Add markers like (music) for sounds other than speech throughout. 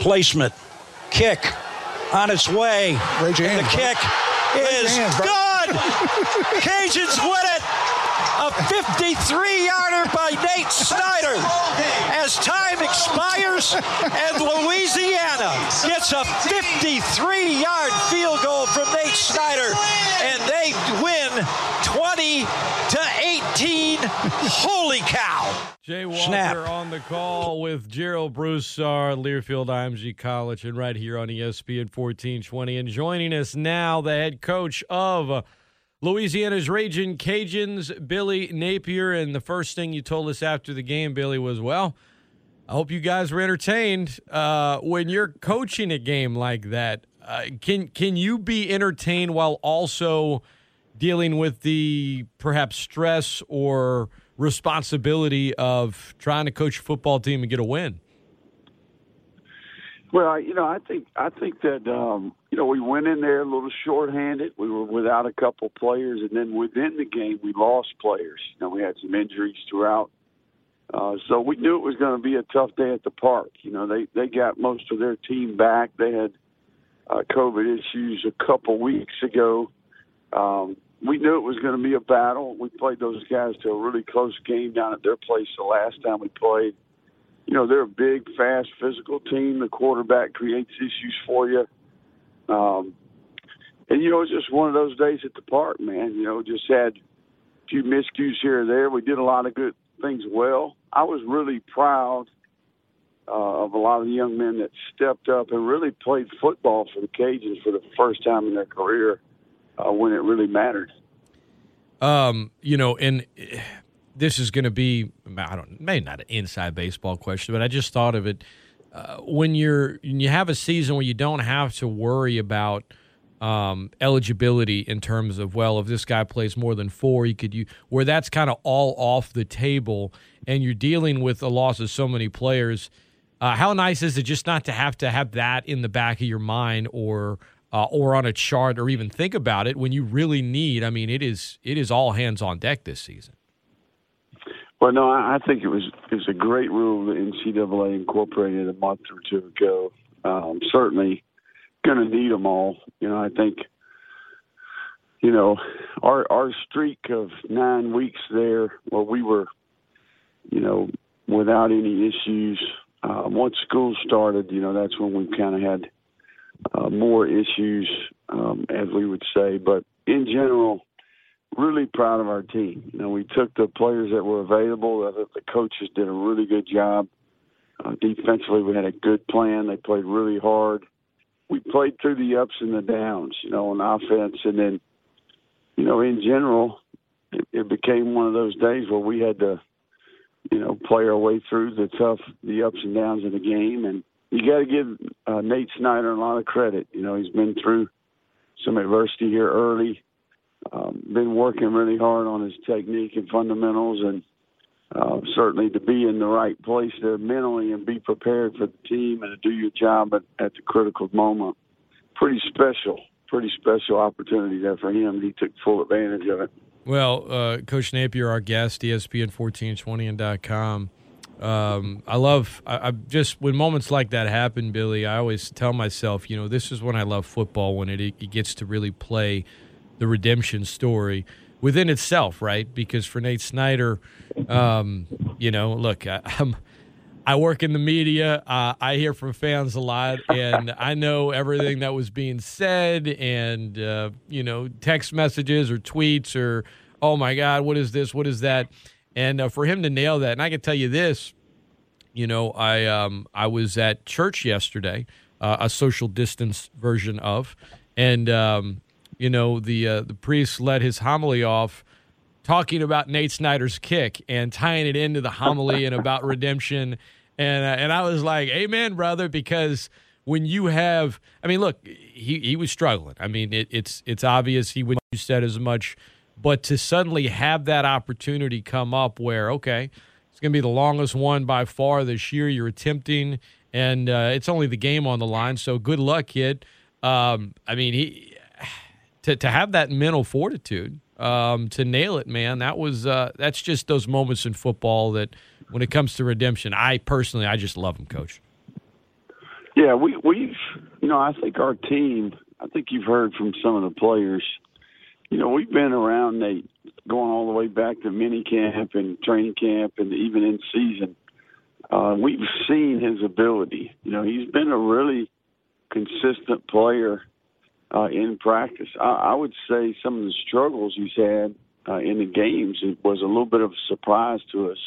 placement. Kick on its way. Raise your and the kick is good. Cajuns win it. A 53 yarder by Nate Snyder as time expires and Louisiana gets a 53 yard field goal from Nate Snyder and they win 20 to 18. Holy cow. Jay Walker Snap. on the call with Gerald Broussard, Learfield IMG College, and right here on ESPN 1420. And joining us now, the head coach of Louisiana's Raging Cajuns, Billy Napier. And the first thing you told us after the game, Billy, was, well, I hope you guys were entertained. Uh, when you're coaching a game like that, uh, can can you be entertained while also dealing with the perhaps stress or responsibility of trying to coach a football team and get a win? Well, you know, I think I think that um, you know we went in there a little shorthanded. We were without a couple players, and then within the game we lost players. You know, we had some injuries throughout, uh, so we knew it was going to be a tough day at the park. You know, they they got most of their team back. They had uh, COVID issues a couple weeks ago. Um, we knew it was going to be a battle. We played those guys to a really close game down at their place the last time we played you know they're a big, fast, physical team. The quarterback creates issues for you, um, and you know it's just one of those days at the park, man. You know, just had a few miscues here or there. We did a lot of good things well. I was really proud uh, of a lot of the young men that stepped up and really played football for the Cajuns for the first time in their career uh, when it really mattered. Um, you know, and eh, this is going to be I don't maybe not an inside baseball question, but I just thought of it uh, when you're when you have a season where you don't have to worry about um, eligibility in terms of well, if this guy plays more than four, he could you where that's kind of all off the table, and you're dealing with the loss of so many players. Uh, how nice is it just not to have to have that in the back of your mind or uh, or on a chart or even think about it when you really need? I mean, it is it is all hands on deck this season. Well, no, I think it was it was a great rule the NCAA incorporated a month or two ago. Um, certainly, going to need them all. You know, I think you know our our streak of nine weeks there, where we were, you know, without any issues. Uh, once school started, you know, that's when we kind of had uh, more issues, um, as we would say. But in general, really proud of our team. You know, we took the players that were available. I thought the coaches did a really good job. Uh, defensively, we had a good plan. They played really hard. We played through the ups and the downs, you know, on offense, and then, you know, in general, it, it became one of those days where we had to, you know, play our way through the tough, the ups and downs of the game. And you got to give uh, Nate Snyder a lot of credit. You know, he's been through some adversity here early um, been working really hard on his technique and fundamentals, and uh, certainly to be in the right place there mentally and be prepared for the team and to do your job at, at the critical moment. Pretty special, pretty special opportunity there for him. He took full advantage of it. Well, uh, Coach Napier, our guest, E ESPN 1420 and .com. Um, I love, I, I just, when moments like that happen, Billy, I always tell myself, you know, this is when I love football, when it, it gets to really play the redemption story within itself, right? Because for Nate Snyder, um, you know, look, I, (laughs) I'm, I work in the media. Uh, I hear from fans a lot, and I know everything that was being said, and uh, you know, text messages or tweets or, "Oh my God, what is this? What is that?" And uh, for him to nail that, and I can tell you this, you know, I um, I was at church yesterday, uh, a social distance version of, and um, you know, the uh, the priest led his homily off talking about Nate Snyder's kick and tying it into the homily and about redemption. And uh, and I was like, "Amen, brother," because when you have, I mean, look, he he was struggling. I mean, it, it's it's obvious he would you said as much, but to suddenly have that opportunity come up where okay, it's going to be the longest one by far this year. You're attempting, and uh, it's only the game on the line. So good luck, kid. Um, I mean, he (sighs) to to have that mental fortitude um, to nail it, man. That was uh, that's just those moments in football that when it comes to redemption, I personally I just love them, Coach. Yeah, we we've you know I think our team. I think you've heard from some of the players. You know, we've been around Nate going all the way back to mini camp and training camp and even in season. Uh, we've seen his ability. You know, he's been a really consistent player uh, in practice. I, I would say some of the struggles he's had uh, in the games it was a little bit of a surprise to us.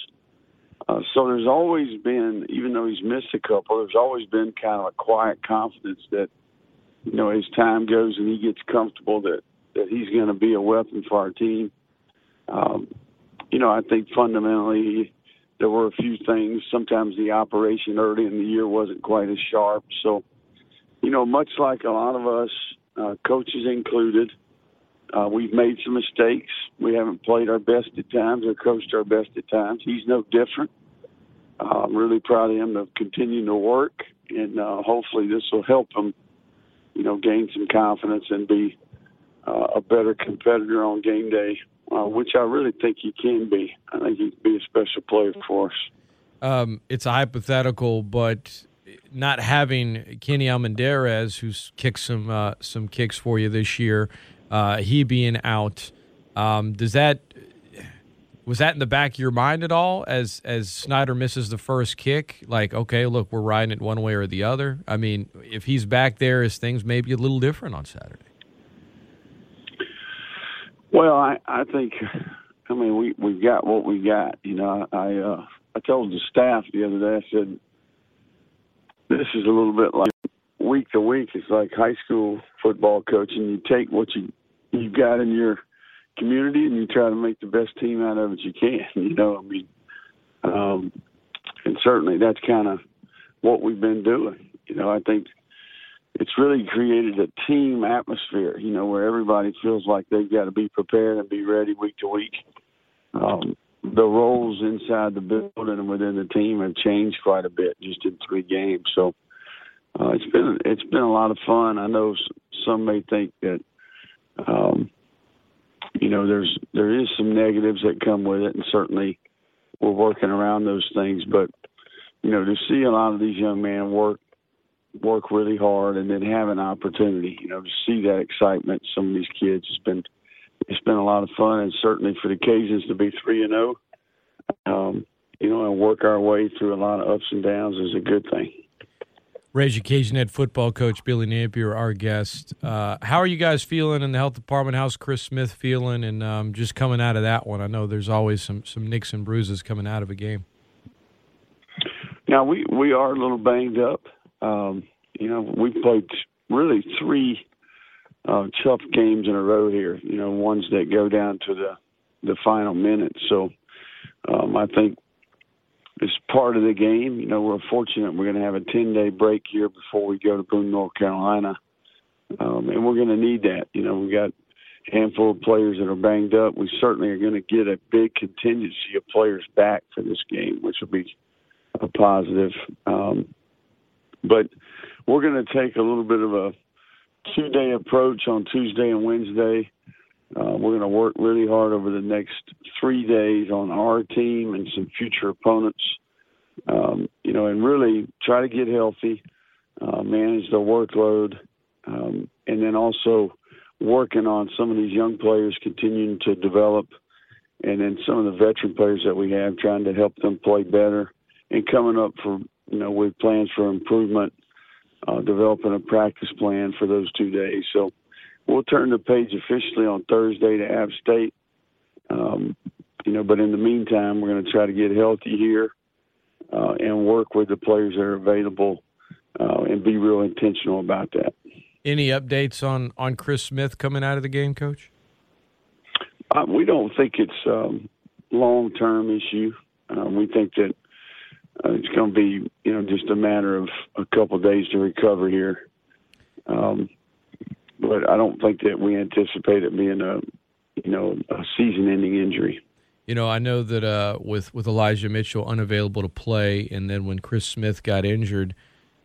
Uh, so there's always been, even though he's missed a couple, there's always been kind of a quiet confidence that, you know, as time goes and he gets comfortable that that he's going to be a weapon for our team. Um, you know, I think fundamentally there were a few things. Sometimes the operation early in the year wasn't quite as sharp. So, you know, much like a lot of us, uh, coaches included, uh, we've made some mistakes. We haven't played our best at times or coached our best at times. He's no different. Uh, I'm really proud of him to continue to work, and uh, hopefully this will help him, you know, gain some confidence and be uh, a better competitor on game day, uh, which I really think he can be. I think he can be a special player for us. Um, it's a hypothetical, but not having Kenny Almendares, who's kicked some uh, some kicks for you this year, uh, he being out, um, does that was that in the back of your mind at all as as Snyder misses the first kick? Like, okay, look, we're riding it one way or the other. I mean, if he's back there, is things maybe a little different on Saturday? Well, I I think, I mean, we we got what we got. You know, I uh, I told the staff the other day. I said, this is a little bit like week to week. It's like high school football coaching. You take what you you got in your community and you try to make the best team out of it you can. (laughs) You know, I mean, um, and certainly that's kind of what we've been doing. You know, I think it's really created a team atmosphere. You know, where everybody feels like they've got to be prepared and be ready week to week. Um, the roles inside the building and within the team have changed quite a bit just in three games. So uh, it's been it's been a lot of fun. I know some may think that um, you know there's there is some negatives that come with it, and certainly we're working around those things. But you know to see a lot of these young men work work really hard and then have an opportunity, you know, to see that excitement. Some of these kids, it's been it's been a lot of fun, and certainly for the Cajuns to be three and zero, oh, um, you know, and work our way through a lot of ups and downs is a good thing. Raging Cajun head football coach Billy Napier, our guest. Uh, how are you guys feeling in the health department? How's Chris Smith feeling? And um, just coming out of that one, I know there's always some some nicks and bruises coming out of a game. Now we we are a little banged up. Um, you know, we played really three uh, tough games in a row here. You know, ones that go down to the the final minutes. So um, I think it's part of the game. You know, we're fortunate we're going to have a 10 day break here before we go to Boone, North Carolina. Um, and we're going to need that. You know, we got handful of players that are banged up. We certainly are going to get a big contingency of players back for this game, which will be a positive. Um, but we're going to take a little bit of a two day approach on Tuesday and Wednesday. Uh, we're going to work really hard over the next three days on our team and some future opponents. Um, you know, and really try to get healthy, uh, manage the workload, um, and then also working on some of these young players continuing to develop, and then some of the veteran players that we have trying to help them play better, and coming up for you know with plans for improvement, uh, developing a practice plan for those two days. So we'll turn the page officially on Thursday to App State. Um, you know, but in the meantime, we're going to try to get healthy here uh, and work with the players that are available uh, and be real intentional about that. Any updates on on Chris Smith coming out of the game, Coach? Uh, we don't think it's um, long term issue. Uh, we think that uh, it's going to be you know just a matter of a couple of days to recover here. Um, but I don't think that we anticipate it being a you know a season-ending injury. You know, I know that uh, with with Elijah Mitchell unavailable to play, and then when Chris Smith got injured,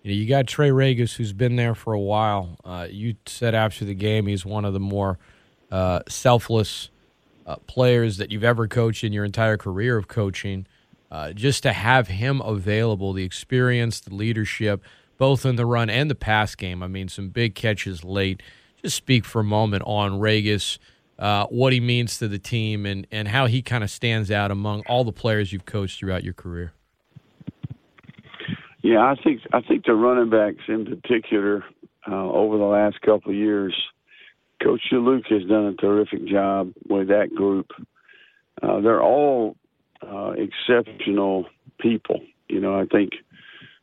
you know, you got Trey Ragas, who's been there for a while. Uh, you said after the game he's one of the more uh, selfless uh, players that you've ever coached in your entire career of coaching. Uh, just to have him available, the experience, the leadership, both in the run and the pass game. I mean, some big catches late. Just speak for a moment on Ragas, uh, what he means to the team, and, and how he kind of stands out among all the players you've coached throughout your career. Yeah, I think I think the running backs in particular uh, over the last couple of years, Coach Luke has done a terrific job with that group. Uh, they're all exceptional people. You know, I think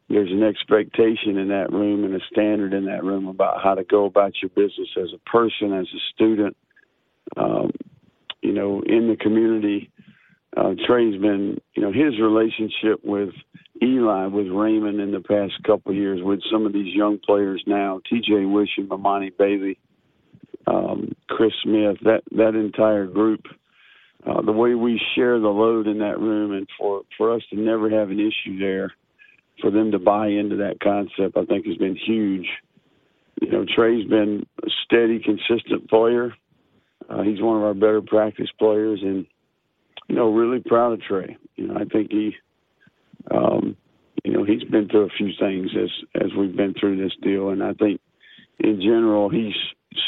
there's an expectation in that room and a standard in that room about how to go about your business as a person, as a student, um, you know, in the community. Uh, Trey's been, you know, his relationship with Eli, with Raymond in the past couple of years, with some of these young players now, T.J. Wish and Emani Bailey, um, Chris Smith, that that entire group. Uh, the way we share the load in that room, and for for us to never have an issue there, for them to buy into that concept, I think has been huge. You know, Trey's been a steady, consistent player. Uh, he's one of our better practice players, and you know, really proud of Trey. You know, I think he, um, you know, he's been through a few things as as we've been through this deal, and I think in general he's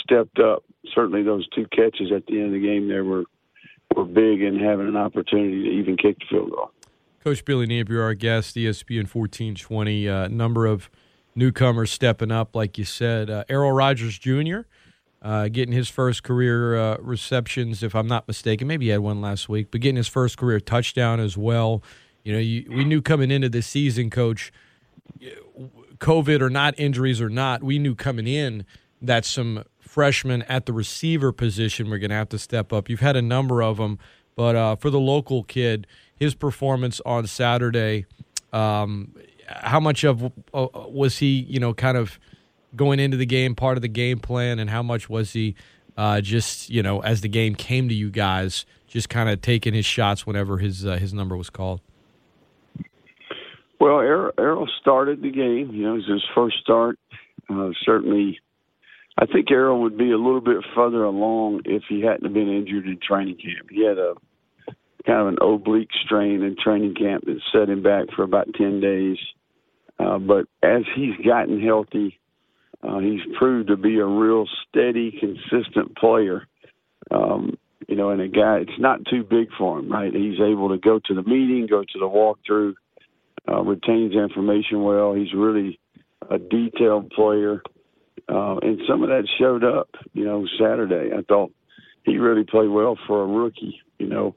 stepped up. Certainly, those two catches at the end of the game there were were big in having an opportunity to even kick the field goal. Coach Billy Napier, our guest, ESPN 1420. Uh, number of newcomers stepping up, like you said. Uh, Errol Rogers Jr. Uh, getting his first career uh, receptions, if I'm not mistaken. Maybe he had one last week, but getting his first career touchdown as well. You know, you, we knew coming into this season, Coach, COVID or not, injuries or not, we knew coming in that some freshmen at the receiver position we're going to have to step up. You've had a number of them, but uh, for the local kid, his performance on Saturday, um, how much of uh, was he, you know, kind of going into the game, part of the game plan, and how much was he uh, just, you know, as the game came to you guys, just kind of taking his shots whenever his uh, his number was called? Well, Errol, started the game. You know, it was his first start. Uh, certainly, I think Errol would be a little bit further along if he hadn't been injured in training camp. He had a kind of an oblique strain in training camp that set him back for about 10 days. Uh, but as he's gotten healthy, uh, he's proved to be a real steady, consistent player. Um, you know, and a guy, it's not too big for him, right? He's able to go to the meeting, go to the walkthrough, uh, retains information well. He's really a detailed player. Uh, and some of that showed up, you know, Saturday. I thought he really played well for a rookie, you know.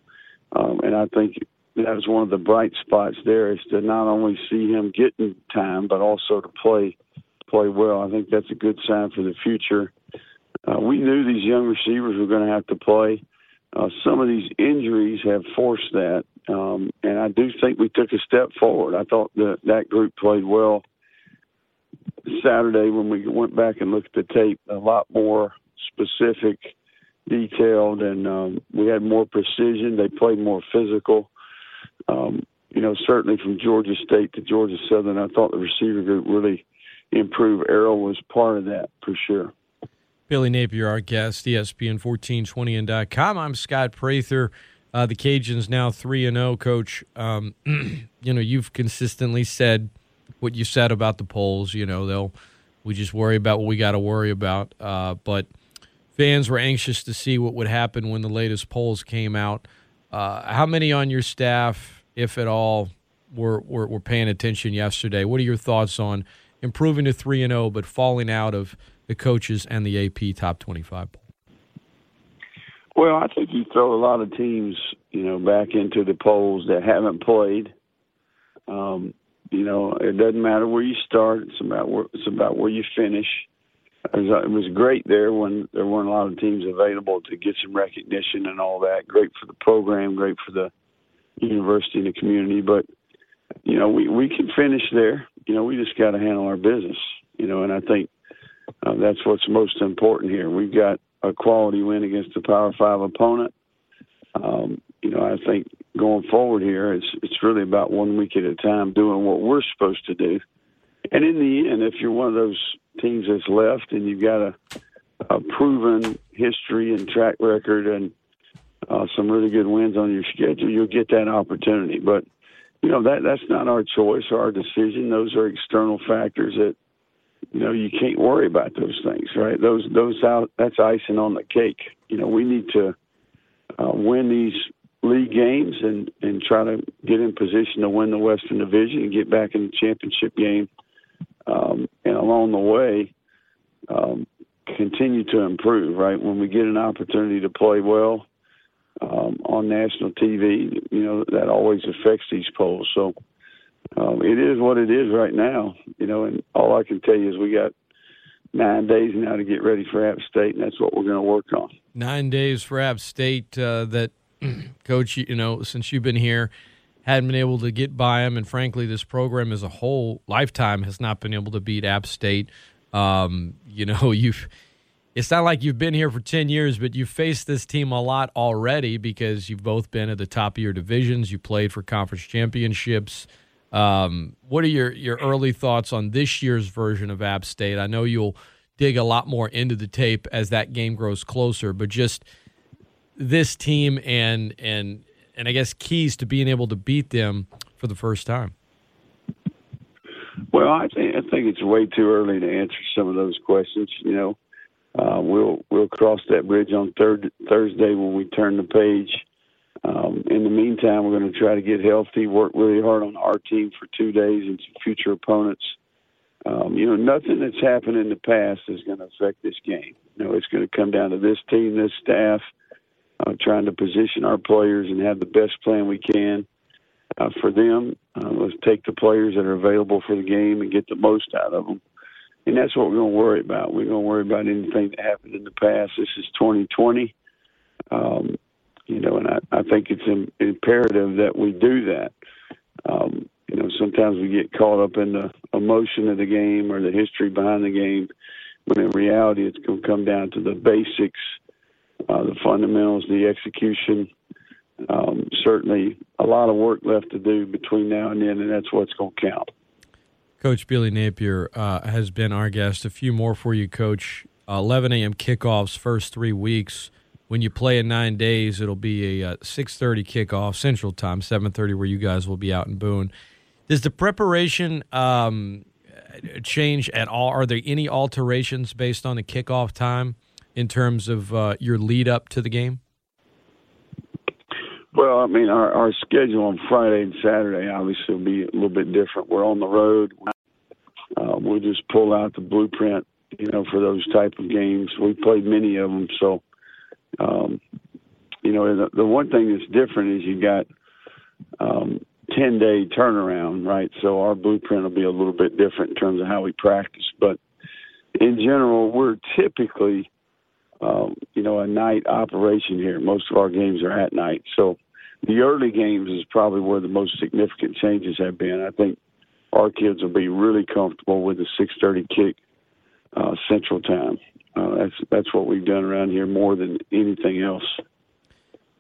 Um, and I think that was one of the bright spots there is to not only see him getting time, but also to play play well. I think that's a good sign for the future. Uh, we knew these young receivers were going to have to play. Uh, some of these injuries have forced that, um, and I do think we took a step forward. I thought that that group played well Saturday when we went back and looked at the tape. A lot more specific detailed, and um, we had more precision. They played more physical. Um, you know, certainly from Georgia State to Georgia Southern, I thought the receiver group really improved. Errol was part of that for sure. Billy Napier, our guest, ESPN1420and.com. I'm Scott Prather. Uh, the Cajuns now 3 and 0, coach. Um, (clears throat) you know, you've consistently said what you said about the polls. You know, they'll we just worry about what we got to worry about. Uh, but fans were anxious to see what would happen when the latest polls came out. Uh, how many on your staff, if at all, were, were, were paying attention yesterday? What are your thoughts on improving to three and zero, oh, but falling out of the coaches and the AP top twenty five poll? Well, I think you throw a lot of teams, you know, back into the polls that haven't played. Um, you know, it doesn't matter where you start; it's about where, it's about where you finish it was, it was great there when there weren't a lot of teams available to get some recognition and all that. Great for the program, great for the university and the community. But you know, we we can finish there. You know, we just got to handle our business. You know, and I think uh, that's what's most important here. We've got a quality win against a Power Five opponent. Um, you know, I think going forward here, it's it's really about one week at a time, doing what we're supposed to do. And in the end, if you're one of those teams that's left, and you've got a, a proven history and track record and uh, some really good wins on your schedule, you'll get that opportunity. But you know that that's not our choice or our decision. Those are external factors that you know you can't worry about those things, right? Those those out that's icing on the cake. You know we need to uh, win these league games and and try to get in position to win the Western Division and get back in the championship game. Um, and along the way, um, continue to improve. Right when we get an opportunity to play well um, on national TV, you know that always affects these polls. So um, it is what it is right now. You know, and all I can tell you is we got nine days now to get ready for App State, and that's what we're going to work on. Nine days for App State. Uh, that coach, you know, since you've been here, hadn't been able to get by them, and frankly, this program as a whole, lifetime has not been able to beat App State. Um, you know, (laughs) you've. It's not like you've been here for 10 years, but you've faced this team a lot already because you've both been at the top of your divisions. You played for conference championships. Um, what are your, your early thoughts on this year's version of App State? I know you'll dig a lot more into the tape as that game grows closer, but just this team and and and I guess keys to being able to beat them for the first time? Well, I think I think it's way too early to answer some of those questions. You know, uh, we'll we'll cross that bridge on third Thursday when we turn the page. Um, in the meantime, we're going to try to get healthy, work really hard on our team for two days and some future opponents. Um, you know, nothing that's happened in the past is going to affect this game. You know, it's going to come down to this team, this staff, uh, trying to position our players and have the best plan we can uh, for them. Uh, let's take the players that are available for the game and get the most out of them. And that's what we're going to worry about. We're going to worry about anything that happened in the past. This is 2020. Um, you know, and I, I think it's Im- imperative that we do that. Um, you know, sometimes we get caught up in the emotion of the game or the history behind the game, when in reality, it's going to come down to the basics uh, the fundamentals, the execution. Um, certainly, a lot of work left to do between now and then, and that's what's going to count. Coach Billy Napier uh, has been our guest. A few more for you, Coach. Uh, 11 a.m. kickoffs first three weeks. When you play in nine days, it'll be a 6:30 uh, kickoff Central Time, 7:30 where you guys will be out in Boone. Does the preparation um, change at all? Are there any alterations based on the kickoff time? In terms of uh, your lead up to the game? Well, I mean, our, our schedule on Friday and Saturday obviously will be a little bit different. We're on the road. Uh, we'll just pull out the blueprint, you know, for those type of games. We played many of them, so um, you know, the, the one thing that's different is you got um, ten day turnaround, right? So our blueprint will be a little bit different in terms of how we practice, but in general, we're typically um, you know, a night operation here. Most of our games are at night. So the early games is probably where the most significant changes have been. I think our kids will be really comfortable with the 6:30 kick uh, Central Time. Uh, that's that's what we've done around here more than anything else.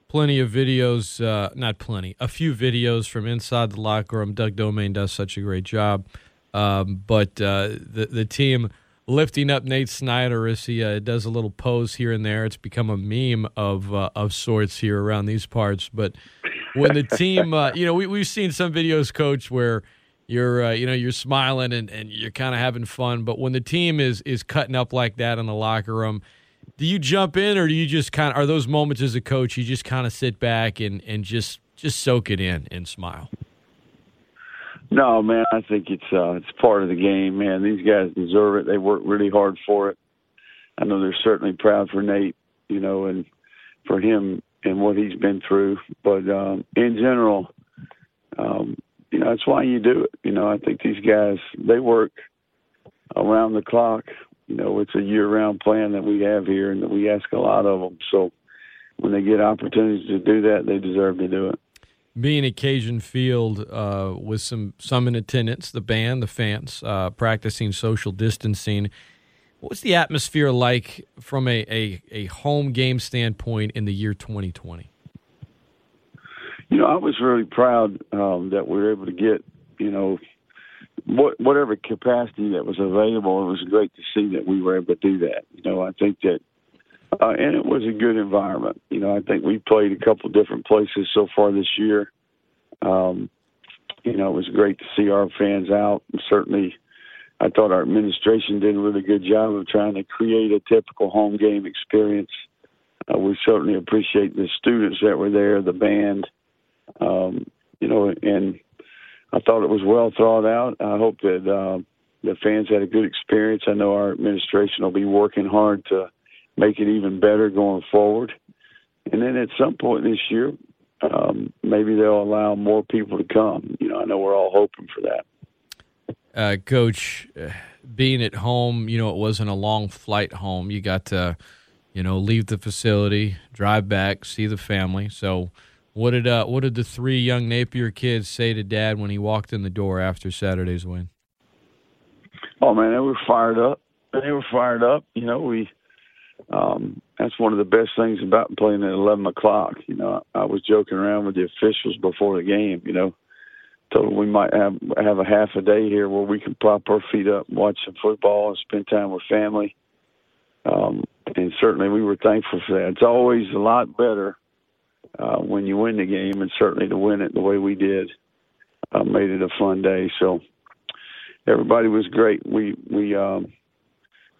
Plenty of videos, uh, not plenty, a few videos from inside the locker room. Doug Domain does such a great job, um, but uh, the the team lifting up Nate Snyder as he uh, does a little pose here and there. It's become a meme of uh, of sorts here around these parts. But when the team, uh, you know, we we've seen some videos, coach, where you're uh, you know you're smiling and, and you're kind of having fun. But when the team is is cutting up like that in the locker room. Do you jump in, or do you just kind of are those moments as a coach? You just kind of sit back and, and just just soak it in and smile. No, man, I think it's uh, it's part of the game, man. These guys deserve it. They work really hard for it. I know they're certainly proud for Nate, you know, and for him and what he's been through. But um, in general, um, you know, that's why you do it. You know, I think these guys they work around the clock. You know, it's a year-round plan that we have here, and that we ask a lot of them. So when they get opportunities to do that, they deserve to do it being at Cajun Field uh, with some some in attendance, the band, the fans, uh, practicing social distancing. What's the atmosphere like from a, a, a, home game standpoint in the year 2020? You know, I was really proud um, that we were able to get, you know, what, whatever capacity that was available. It was great to see that we were able to do that. You know, I think that uh, and it was a good environment. You know, I think we played a couple different places so far this year. Um, you know, it was great to see our fans out. And certainly, I thought our administration did a really good job of trying to create a typical home game experience. Uh, we certainly appreciate the students that were there, the band, um, you know, and I thought it was well thought out. I hope that uh, the fans had a good experience. I know our administration will be working hard to make it even better going forward. And then at some point this year, um, maybe they'll allow more people to come. You know, I know we're all hoping for that. Uh, Coach, uh, being at home, you know, it wasn't a long flight home. You got to, you know, leave the facility, drive back, see the family. So, what did uh, what did the three young Napier kids say to Dad when he walked in the door after Saturday's win? Oh man, they were fired up. They were fired up. You know, we um, that's one of the best things about playing at 11 o'clock. You know, I was joking around with the officials before the game. You know, told them we might have have a half a day here where we can prop our feet up, watch some football, and spend time with family. Um, and certainly, we were thankful for that. It's always a lot better uh, when you win the game, and certainly to win it the way we did uh, made it a fun day. So everybody was great. We we um,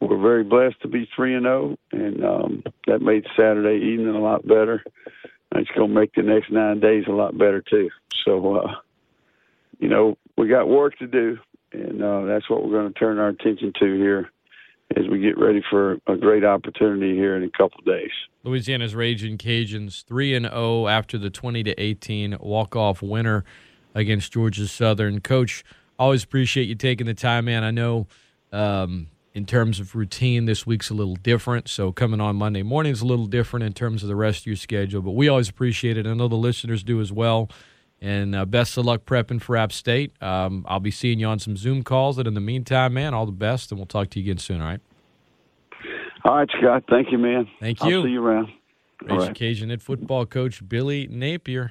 we're very blessed to be three and zero, oh, and um, that made Saturday evening a lot better. It's going to make the next nine days a lot better too. So, uh, you know, we got work to do, and uh, that's what we're going to turn our attention to here as we get ready for a great opportunity here in a couple of days. Louisiana's Raging Cajuns three and zero oh after the twenty to eighteen walk off winner against Georgia Southern. Coach, always appreciate you taking the time, man. I know. Um, in terms of routine, this week's a little different. So coming on Monday morning is a little different in terms of the rest of your schedule. But we always appreciate it. I know the listeners do as well. And uh, best of luck prepping for App State. Um, I'll be seeing you on some Zoom calls. And in the meantime, man, all the best. And we'll talk to you again soon, all right? All right, Scott. Thank you, man. Thank you. I'll see you around. Raging right. Cajun football coach Billy Napier.